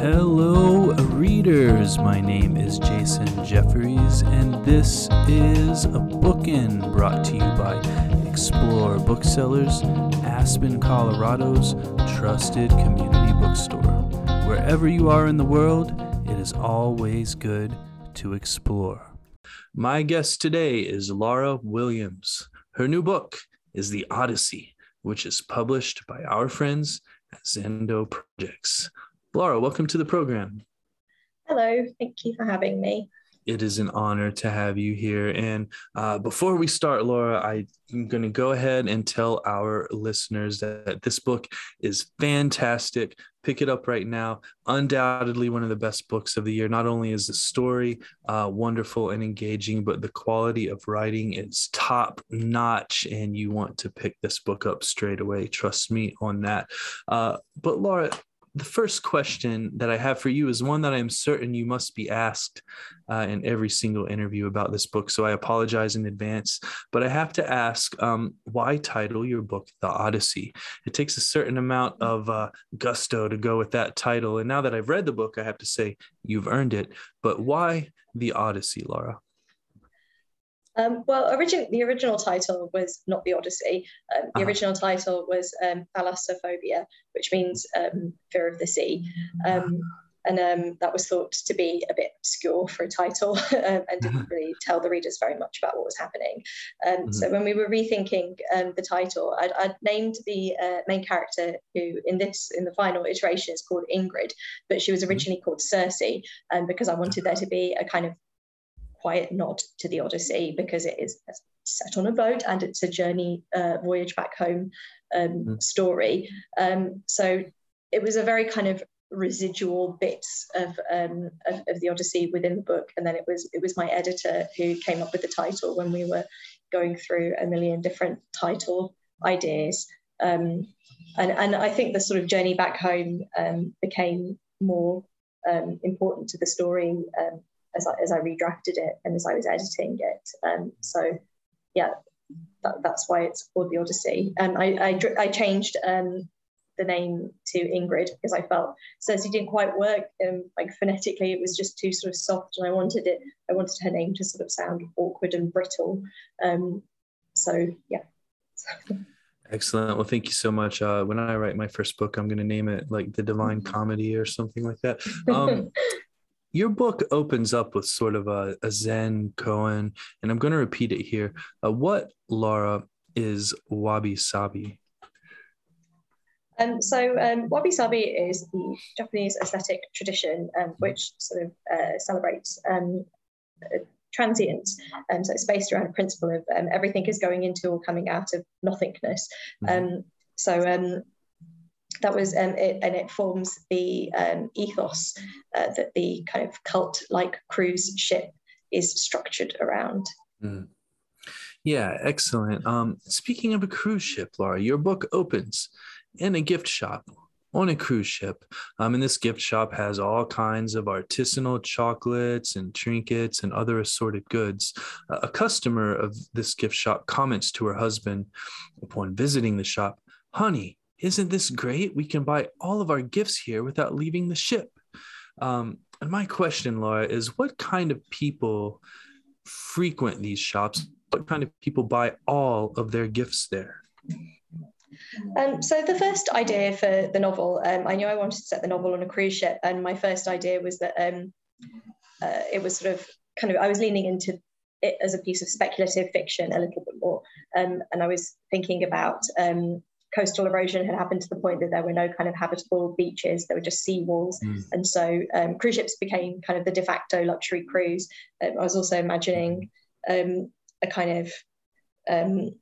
Hello, readers. My name is Jason Jeffries, and this is a bookin brought to you by Explore Booksellers, Aspen, Colorado's trusted community bookstore. Wherever you are in the world, it is always good to explore. My guest today is Laura Williams. Her new book is The Odyssey, which is published by our friends at Zando Projects. Laura, welcome to the program. Hello, thank you for having me. It is an honor to have you here. And uh, before we start, Laura, I'm going to go ahead and tell our listeners that this book is fantastic. Pick it up right now. Undoubtedly, one of the best books of the year. Not only is the story uh, wonderful and engaging, but the quality of writing is top notch. And you want to pick this book up straight away. Trust me on that. Uh, but, Laura, the first question that I have for you is one that I'm certain you must be asked uh, in every single interview about this book. So I apologize in advance, but I have to ask um, why title your book The Odyssey? It takes a certain amount of uh, gusto to go with that title. And now that I've read the book, I have to say you've earned it. But why The Odyssey, Laura? Um, well, origin- the original title was not the Odyssey. Um, the uh-huh. original title was um, thalassophobia, which means um, fear of the sea. Um, and um, that was thought to be a bit obscure for a title and didn't really tell the readers very much about what was happening. Mm-hmm. So when we were rethinking the title, I'd, I'd named the uh, main character who in this in the final iteration is called Ingrid, but she was mm-hmm. originally called Circe, because I wanted there to be a kind of quiet nod to the Odyssey because it is set on a boat and it's a journey uh, voyage back home um, mm. story. Um, so it was a very kind of residual bits of, um, of, of the Odyssey within the book, and then it was it was my editor who came up with the title when we were going through a million different title ideas. Um, and, and I think the sort of journey back home um, became more um, important to the story um, as I, as I redrafted it and as I was editing it. Um, so yeah, that, that's why it's called the Odyssey. Um, I, I, I changed um, the name to Ingrid because I felt Circe didn't quite work. Um, like phonetically, it was just too sort of soft, and I wanted it. I wanted her name to sort of sound awkward and brittle. Um, so yeah. Excellent. Well, thank you so much. Uh, when I write my first book, I'm going to name it like the Divine mm-hmm. Comedy or something like that. Um, your book opens up with sort of a, a Zen koan, and I'm going to repeat it here. Uh, what, Laura, is wabi sabi? Um, so um, wabi sabi is the Japanese aesthetic tradition, um, which sort of uh, celebrates um, uh, transience. Um, so it's based around a principle of um, everything is going into or coming out of nothingness. Mm-hmm. Um, so um, that was um, it, and it forms the um, ethos uh, that the kind of cult-like cruise ship is structured around. Mm. Yeah, excellent. Um, speaking of a cruise ship, Laura, your book opens in a gift shop on a cruise ship. Um, and this gift shop has all kinds of artisanal chocolates and trinkets and other assorted goods. Uh, a customer of this gift shop comments to her husband upon visiting the shop, Honey, isn't this great? We can buy all of our gifts here without leaving the ship. Um, and my question, Laura, is what kind of people frequent these shops? What kind of people buy all of their gifts there? Um, so the first idea for the novel, um, I knew I wanted to set the novel on a cruise ship, and my first idea was that um, uh, it was sort of kind of I was leaning into it as a piece of speculative fiction a little bit more, um, and I was thinking about um, coastal erosion had happened to the point that there were no kind of habitable beaches, there were just sea walls. Mm. And so um, cruise ships became kind of the de facto luxury cruise. Um, I was also imagining um, a kind of um,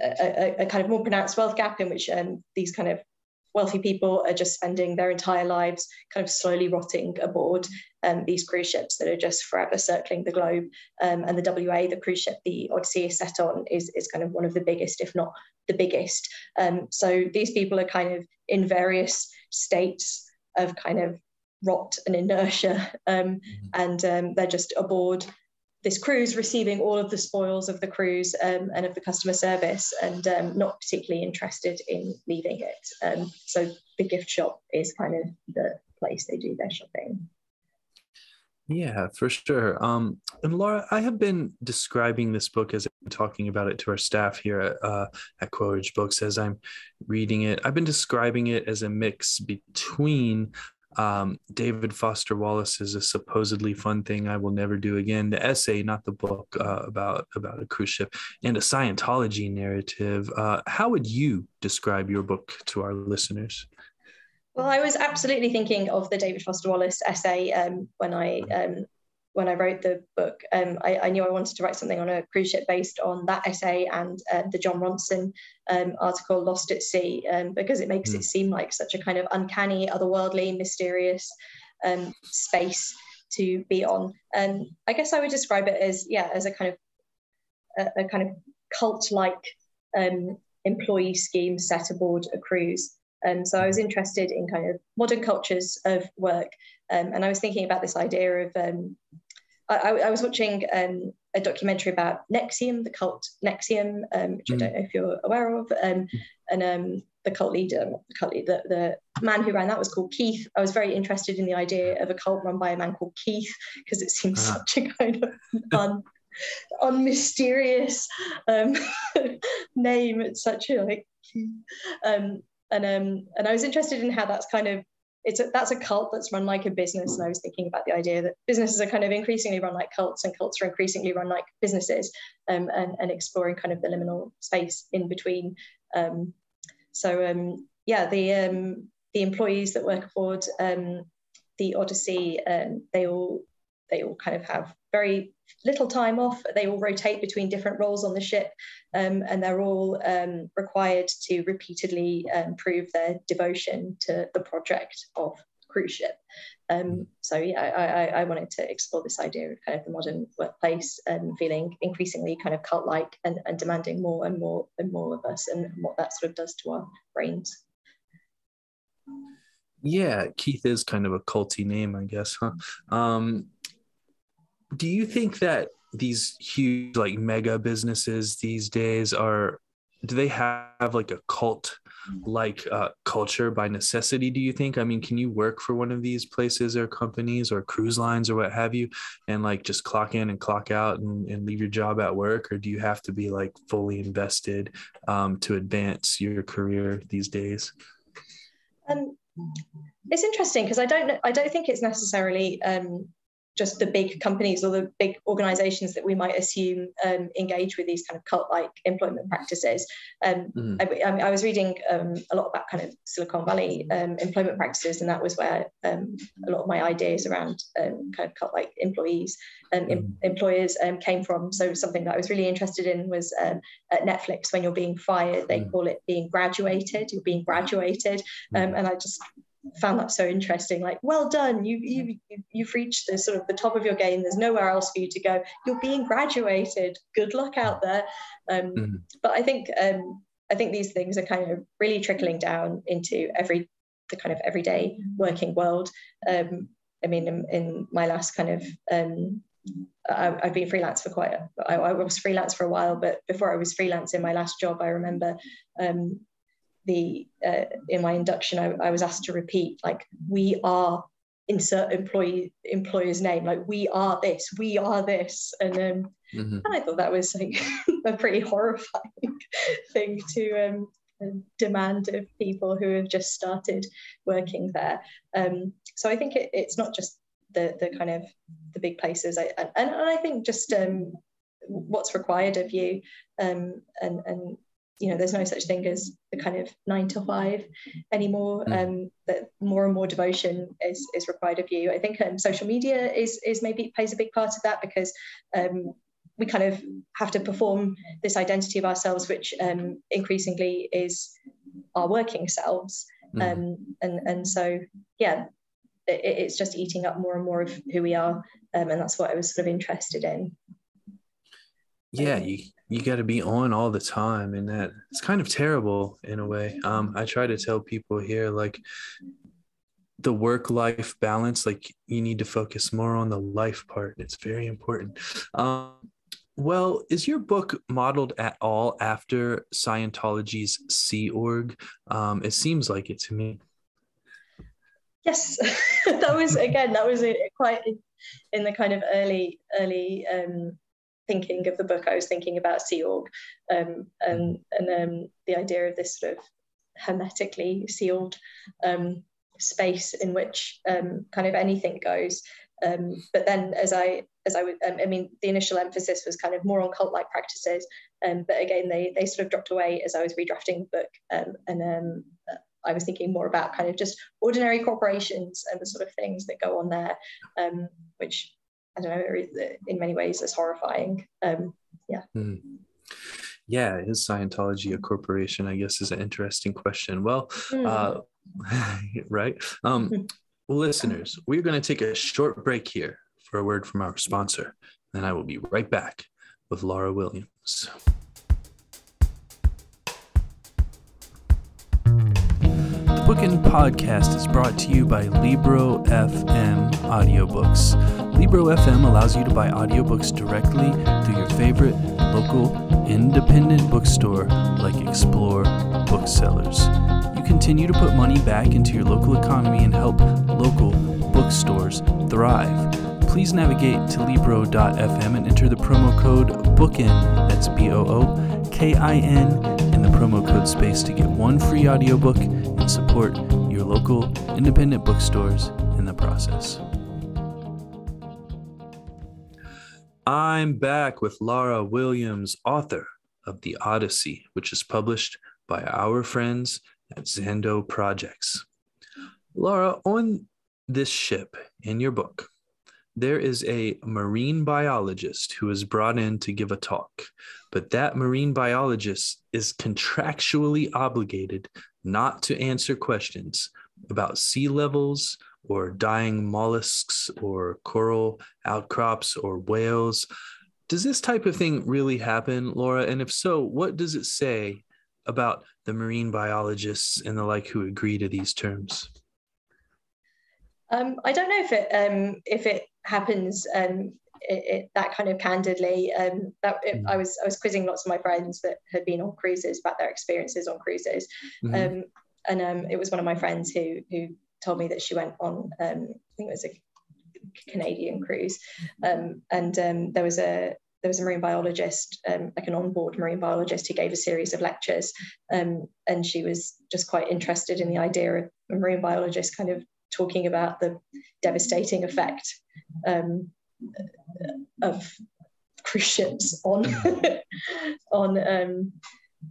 a, a, kind of more pronounced wealth gap in which um, these kind of wealthy people are just spending their entire lives kind of slowly rotting aboard um, these cruise ships that are just forever circling the globe. Um, and the WA, the cruise ship the Odyssey is set on, is, is kind of one of the biggest, if not the biggest. Um, so these people are kind of in various states of kind of rot and inertia, um, mm-hmm. and um, they're just aboard this cruise receiving all of the spoils of the cruise um, and of the customer service and um, not particularly interested in leaving it. Um, so the gift shop is kind of the, place they do their shopping. Yeah, for sure. Um, and Laura, I have been describing this book as I'm talking about it to our staff here at, uh, at Quotage Books as I'm reading it. I've been describing it as a mix between um, David Foster Wallace is a supposedly fun thing I will never do again. The essay, not the book, uh, about about a cruise ship, and a Scientology narrative. Uh, how would you describe your book to our listeners? Well, I was absolutely thinking of the David Foster Wallace essay um, when I um, when I wrote the book. Um, I, I, knew I wanted to write something on a cruise ship based on that essay and uh, the Jon Ronson um, article "Lost at Sea" um, because it makes mm. it seem like such a kind of uncanny, otherworldly, mysterious um, space to be on. And I guess I would describe it as yeah, as a kind of a, a kind of cult-like employee scheme set aboard a cruise. And um, so I was interested in kind of modern cultures of work. Um, and I was thinking about this idea of, um, I, I, was watching um, a documentary about NXIVM, the cult NXIVM, um, which mm. I don't know if you're aware of. Um, and the cult leader, the, cult leader the, the man who ran that was called Keith. I was very interested in the idea of a cult run by a man called Keith because it seems ah. such a kind of fun unmysterious um, name. It's such a like um, and um, and I was interested in how that's kind of it's a, that's a cult that's run like a business, and I was thinking about the idea that businesses are kind of increasingly run like cults, and cults are increasingly run like businesses, um, and and exploring kind of the liminal space in between. Um, so um, yeah, the um, the employees that work aboard um, the Odyssey, um, they all they all kind of have very little time off. They all rotate between different roles on the ship, um, and they're all um, required to repeatedly um, prove their devotion to the project of cruise ship. Um, so yeah, I, I, wanted to explore this idea of kind of the modern workplace and feeling increasingly kind of cult-like and, and demanding more and more and more of us, and what that sort of does to our brains. Yeah, Keith is kind of a culty name, I guess, huh? Do you think that these huge like mega businesses these days are do they have like a cult like uh, culture by necessity do you think? I mean can you work for one of these places or companies or cruise lines or what have you and like just clock in and clock out and, and leave your job at work? Or do you have to be like fully invested um, to advance your career these days? Um, it's interesting because i don't i don't think it's necessarily um, just the big companies or the big organizations that we might assume um, engage with these kind of cult-like employment practices. Um, mm. I, I, was reading um, a lot about kind of Silicon Valley um, employment practices, and that was where um, a lot of my ideas around um, kind of cult-like employees and mm. employers came from. So something that I was really interested in was at Netflix, when you're being fired, they mm. call it being graduated. You're being graduated, mm. and I just found that so interesting like well done you you you've reached the sort of the top of your game there's nowhere else for you to go you're being graduated good luck out there. Um, mm-hmm. but i think um, i think these things are kind of really trickling down into every the kind of everyday working world. Um, i mean in, in, my last kind of um, I, have been freelance for quite a, I, I was freelance for a while but before i was freelance in my last job i remember um, the uh, in my induction I, I was asked to repeat like we are insert employee employer's name like we are this we are this and um mm-hmm. and i thought that was like a pretty horrifying thing to um demand of people who have just started working there um so i think it, it's not just the the kind of the big places I, and, and i think just um what's required of you um and and you know there's no such thing as the kind of nine to five anymore mm. um, that more and more devotion is is required of you i think um, social media is is maybe plays a big part of that because um, we kind of have to perform this identity of ourselves which um, increasingly is our working selves mm. and and so yeah it, it's just eating up more and more of who we are um, and that's what i was sort of interested in yeah you you got to be on all the time and that it's kind of terrible in a way um i try to tell people here like the work life balance like you need to focus more on the life part it's very important um well, is your book modeled at all after Scientology's Sea Org? Um, it seems like it to me. Yes, that was again that was a, quite in the kind of early early um, thinking of the book. I was thinking about Sea Org um, and and um, the idea of this sort of hermetically sealed um, space in which um, kind of anything goes. Um, but then, as I as I would, I mean, the initial emphasis was kind of more on cult-like practices, but again, they they sort of dropped away as I was redrafting the book, and I was thinking more about kind of just ordinary corporations and the sort of things that go on there, um, which I don't know, in many ways it's horrifying. Um, yeah. Mm. Yeah, is Scientology a corporation? I guess is an interesting question. Well, mm. uh, right. Um, hmm. listeners, we're going to take a short break here for a word from our sponsor. Then I will be right back with Laura Williams. The Bookin podcast is brought to you by Libro FM Audiobooks. Libro FM allows you to buy audiobooks directly through your favorite local independent bookstore like Explore Booksellers. You continue to put money back into your local economy and help local bookstores thrive. Please navigate to Libro.fm and enter the promo code BOOKIN, that's B O O K I N, in the promo code space to get one free audiobook and support your local independent bookstores in the process. I'm back with Laura Williams, author of The Odyssey, which is published by our friends at Zando Projects. Laura, on this ship in your book, there is a marine biologist who is brought in to give a talk, but that marine biologist is contractually obligated not to answer questions about sea levels or dying mollusks or coral outcrops or whales. Does this type of thing really happen, Laura? And if so, what does it say about the marine biologists and the like who agree to these terms? Um, I don't know if it um, if it happens um, it, it, that kind of candidly. Um, that it, mm. I was I was quizzing lots of my friends that had been on cruises about their experiences on cruises, mm-hmm. um, and um, it was one of my friends who who told me that she went on um, I think it was a Canadian cruise, um, and um, there was a there was a marine biologist, um, like an onboard marine biologist, who gave a series of lectures, um, and she was just quite interested in the idea of a marine biologist kind of talking about the devastating effect um, of cruise ships on on um,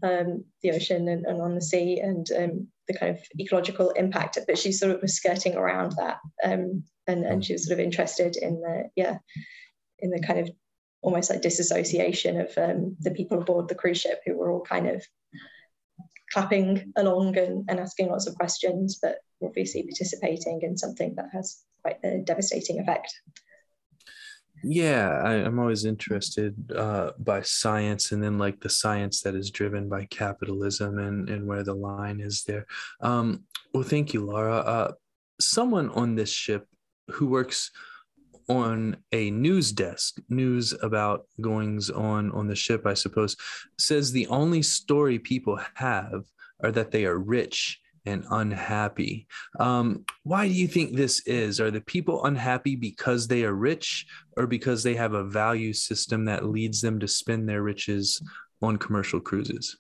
um, the ocean and, and, on the sea. And um, the kind of ecological impact. But she sort of was skirting around that, um, and and she was sort of interested in the yeah in the kind of almost like disassociation of um, the people aboard the cruise ship who were all kind of clapping along and, and asking lots of questions, but obviously participating in something that has quite a devastating effect. Yeah, I, am always interested uh, by science and then like the science that is driven by capitalism and, and where the line is there. Um, well, thank you, Laura. Uh, someone on this ship who works on a news desk, news about goings on on the ship, I suppose, says the only story people have are that they are rich and unhappy. Um, why do you think this is? Are the people unhappy because they are rich or because they have a value system that leads them to spend their riches on commercial cruises?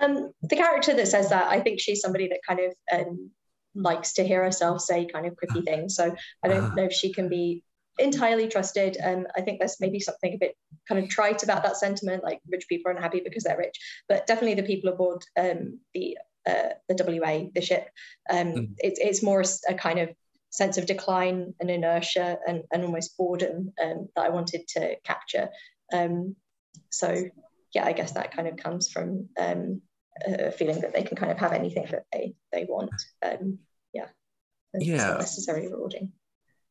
Um, the character that says that, I think she's somebody that kind of um, likes to hear herself say kind of quippy things. So I don't uh-huh. know if she can be entirely trusted. And I think there's maybe something a bit kind of trite about that sentiment, like rich people are unhappy because they're rich. But definitely the people aboard um, the uh, the WA, the ship, um, mm. it's it's more a kind of sense of decline and inertia and, and almost boredom um, that I wanted to capture. Um, so yeah, I guess that kind of comes from um, a feeling that they can kind of have anything that they they want. Um, yeah, it's yeah, not necessarily rewarding.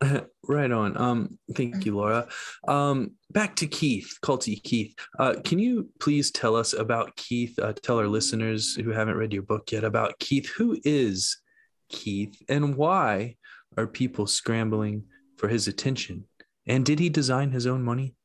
right on. Um, thank you, Laura. Um, back to Keith, Culty Keith. Uh, can you please tell us about Keith? Uh, tell our listeners who haven't read your book yet about Keith. Who is Keith, and why are people scrambling for his attention? And did he design his own money?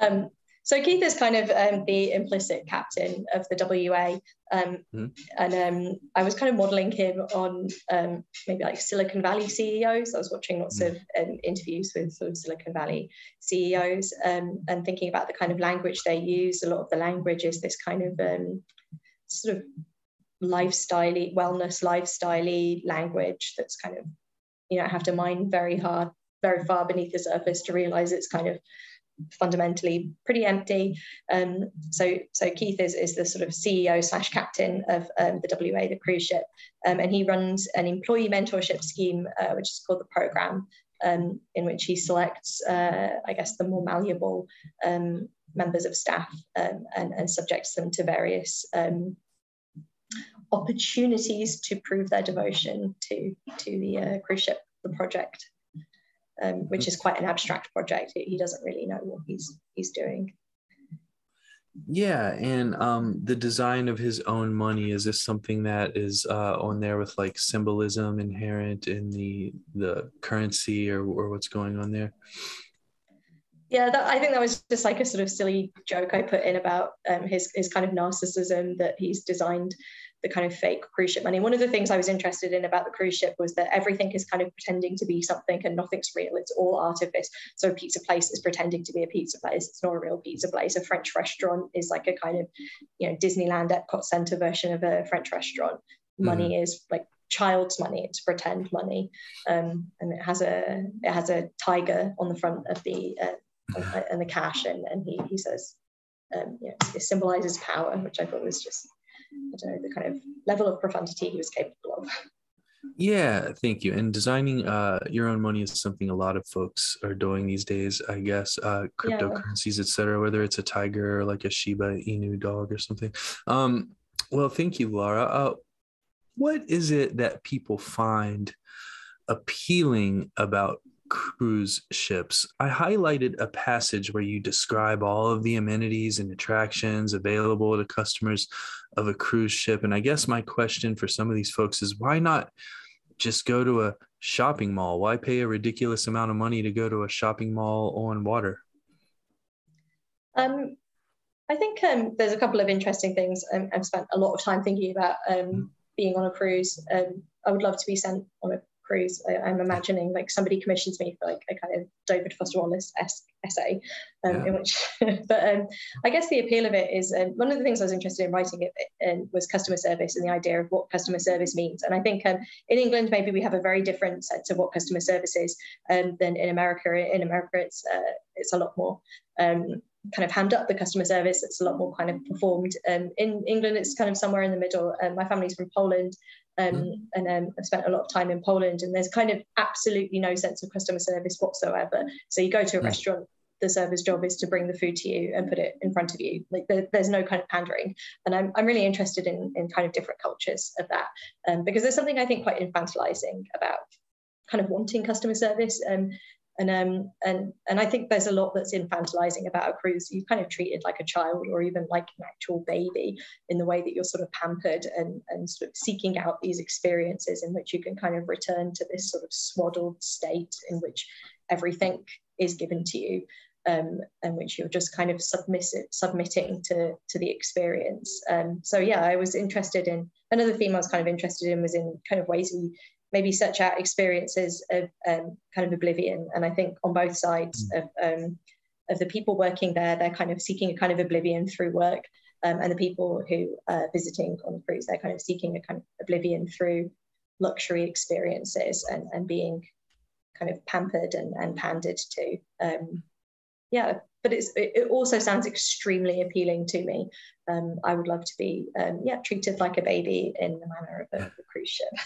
Um, so Keith is kind of um, the implicit captain of the WA, um, mm-hmm. and um, I was kind of modelling him on um, maybe like Silicon Valley CEOs. I was watching lots mm-hmm. of um, interviews with sort of Silicon Valley CEOs um, and thinking about the kind of language they use. A lot of the language is this kind of sort of lifestyle wellness lifestyle language that's kind of you know have to mine very hard very far beneath the surface to realize it's kind of fundamentally pretty empty. Um, so, so Keith is, is the sort of CEO slash captain of um, the WA, the cruise ship, um, and he runs an employee mentorship scheme, uh, which is called the program, um, in which he selects, uh, I guess, the more malleable um, members of staff um, and, and subjects them to various opportunities to prove their devotion to to the uh, cruise ship, the project um, which is quite an abstract project. He doesn't really know what he's he's doing. Yeah, and um, the design of his own money is this something that is uh, on there with like symbolism inherent in the the currency or or what's going on there? Yeah, that, I think that was just like a sort of silly joke I put in about um, his his kind of narcissism that he's designed the kind of fake cruise ship money. One of the things I was interested in about the cruise ship was that everything is kind of pretending to be something and nothing's real. It's all artifice. So a pizza place is pretending to be a pizza place. It's not a real pizza place. A French restaurant is like a kind of, you know, Disneyland Epcot Center version of a French restaurant. Money mm-hmm. is like child's money. It's pretend money, um, and it has a it has a tiger on the front of the uh, and the cash, and, and he he says, um, you know, it symbolizes power, which I thought was just I don't know, the kind of level of profundity he was capable of. Yeah, thank you. And designing uh, your own money is something a lot of folks are doing these days. I guess uh, cryptocurrencies, yeah. etc. Whether it's a tiger or like a Shiba Inu dog or something. Um, well, thank you, Laura. Uh, what is it that people find appealing about cruise ships. I highlighted a passage where you describe all of the amenities and attractions available to customers of a cruise ship. And I guess my question for some of these folks is why not just go to a shopping mall? Why pay a ridiculous amount of money to go to a shopping mall on water? Um, I think um, there's a couple of interesting things. Um, I've spent a lot of time thinking about um, mm. being on a cruise. Um, I would love to be sent on a cruise. I, am I'm imagining like somebody commissions me for like a kind of David Foster Wallace essay, um, yeah. in which. but um, I guess the appeal of it is um, one of the things I was interested in writing it in was customer service and the idea of what customer service means. And I think um, in England maybe we have a very different sense of what customer service is um, than in America. In America, it's uh, it's a lot more. Um, kind of hand up the customer service. It's a lot more kind of performed. Um, in England, it's kind of somewhere in the middle. Um, my family's from Poland, um, mm. and um, I've spent a lot of time in Poland, and there's kind of absolutely no sense of customer service whatsoever. So you go to a mm. restaurant, the server's job is to bring the food to you and put it in front of you. Like there, there's no kind of pandering, and I'm I'm really interested in in kind of different cultures of that, um, because there's something I think quite infantilizing about kind of wanting customer service. Um, and um and and I think there's a lot that's infantilizing about a cruise. You're kind of treated like a child or even like an actual baby in the way that you're sort of pampered and and sort of seeking out these experiences in which you can kind of return to this sort of swaddled state in which everything is given to you. Um, and which you're just kind of submissive, submitting to to the experience. Um, so yeah, I was interested in another theme I was kind of interested in was in kind of ways we maybe search out experiences of um, kind of oblivion. And I think on both sides mm. of, um, of the people working there, they're kind of seeking a kind of oblivion through work. Um, and the people who are visiting on the cruise, they're kind of seeking a kind of oblivion through luxury experiences and, and being kind of pampered and, and pandered to. Um, yeah, but it's, it also sounds extremely appealing to me. Um, I would love to be, um, yeah, treated like a baby in the manner of a, a cruise ship.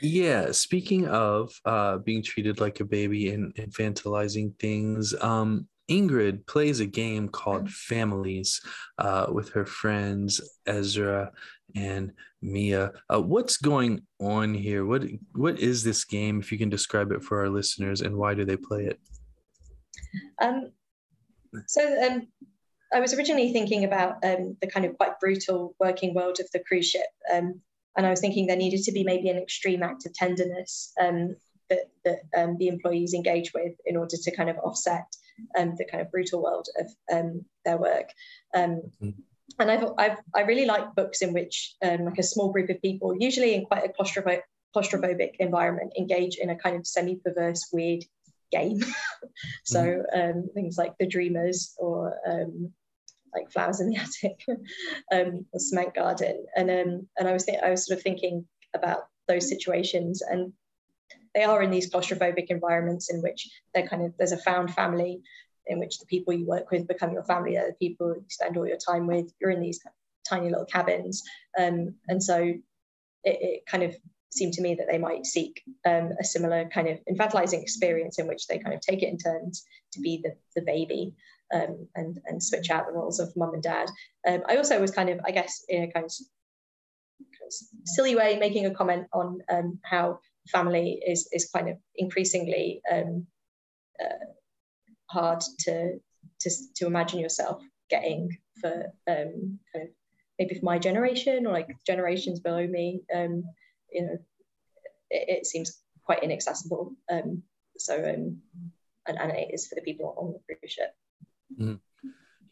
Yeah, speaking of uh, being treated like a baby and infantilizing things, um, Ingrid plays a game called. Families uh, with her friends Ezra and Mia. Uh, what's going on here? What what is this game? If you can describe it for our listeners, and why do they play it? Um, so um, I was originally thinking about um, the kind of quite brutal working world of the cruise ship. Um, and I was thinking there needed to be maybe an extreme act of tenderness um, that, that um, the employees engage with in order to kind of offset um, the kind of brutal world of um, their work. Um, mm-hmm. And I've, I've, I really like books in which um, like a small group of people, usually in quite a claustrophobic, claustrophobic environment, engage in a kind of semi-perverse, weird game. so mm-hmm. um, things like The Dreamers or um, like Flowers in the Attic um, or Cement Garden. And um, and I was th- I was sort of thinking about those situations and they are in these claustrophobic environments in which they're kind of there's a found family in which the people you work with become your family, they're the people you spend all your time with. You're in these tiny little cabins, um, and so it, it, kind of seemed to me that they might seek um, a similar kind of infantilizing experience in which they kind of take it in turns to be the, the baby um, and and switch out the roles of mum and dad. Um, I also was kind of, I guess, in a kind of silly way, making a comment on um, how family is is kind of increasingly um, uh, hard to, to to imagine yourself getting for um, kind of maybe for my generation or like generations below me. Um, you know, it, it, seems quite inaccessible. So and, and it is for the people on the cruise ship. Mm.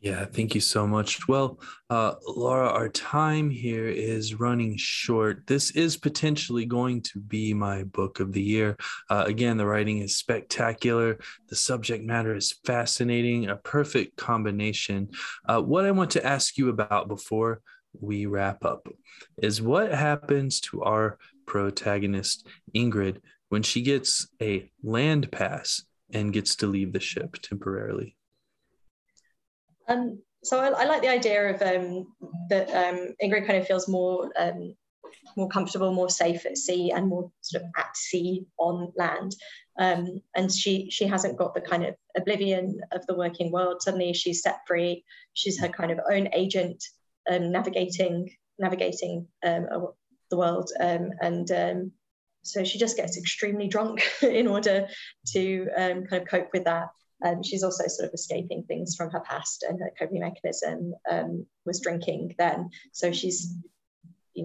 Yeah, thank you so much. Well, uh, Laura, our time here is running short. This is potentially going to be my book of the year. Uh, again, the writing is spectacular. The subject matter is fascinating, a perfect combination. Uh, what I want to ask you about before we wrap up is what happens to our protagonist, Ingrid, when she gets a land pass and gets to leave the ship temporarily? Um, so I, I, like the idea of um, that um, Ingrid kind of feels more um, more comfortable, more safe at sea, and more sort of at sea on land. Um, and she she hasn't got the kind of oblivion of the working world. Suddenly she's set free. She's her kind of own agent, um, navigating navigating the world, and so she just gets extremely drunk in order to kind of cope with that. Um, she's also sort of escaping things from her past, and her coping mechanism um, was drinking then. So she's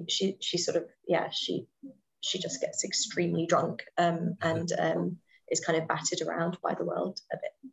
she she sort of yeah she she just gets extremely drunk um, and um, is kind of battered around by the world a bit.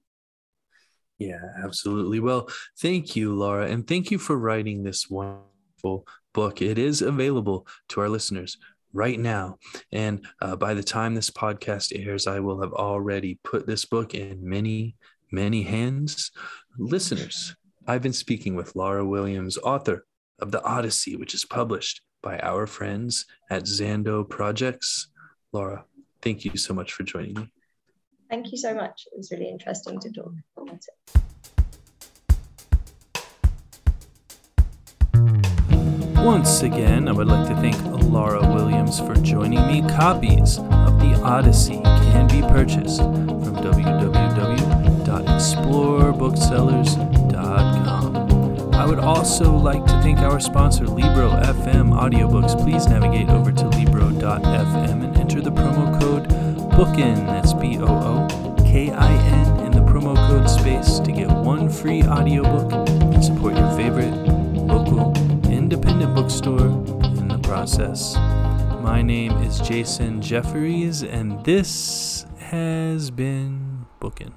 Yeah, absolutely. Well, thank you, Laura, and thank you for writing this wonderful book. It is available to our listeners right now. And uh, by the time this podcast airs, I will have already put this book in many, many hands. Listeners, I've been speaking with Laura Williams, author of The Odyssey, which is published by our friends at Zando Projects. Laura, thank you so much for joining me. Thank you so much. It was really interesting to talk about it. Once again, I would like to thank Laura Williams for joining me. Copies of The Odyssey can be purchased from www.explorebooksellers.com. I would also like to thank our sponsor, Libro FM Audiobooks. Please navigate over to Libro.fm and enter the promo code BOOKIN, that's B O O K I N, in the promo code space to get one free audiobook independent bookstore in the process. My name is Jason Jefferies, and this has been Bookin'.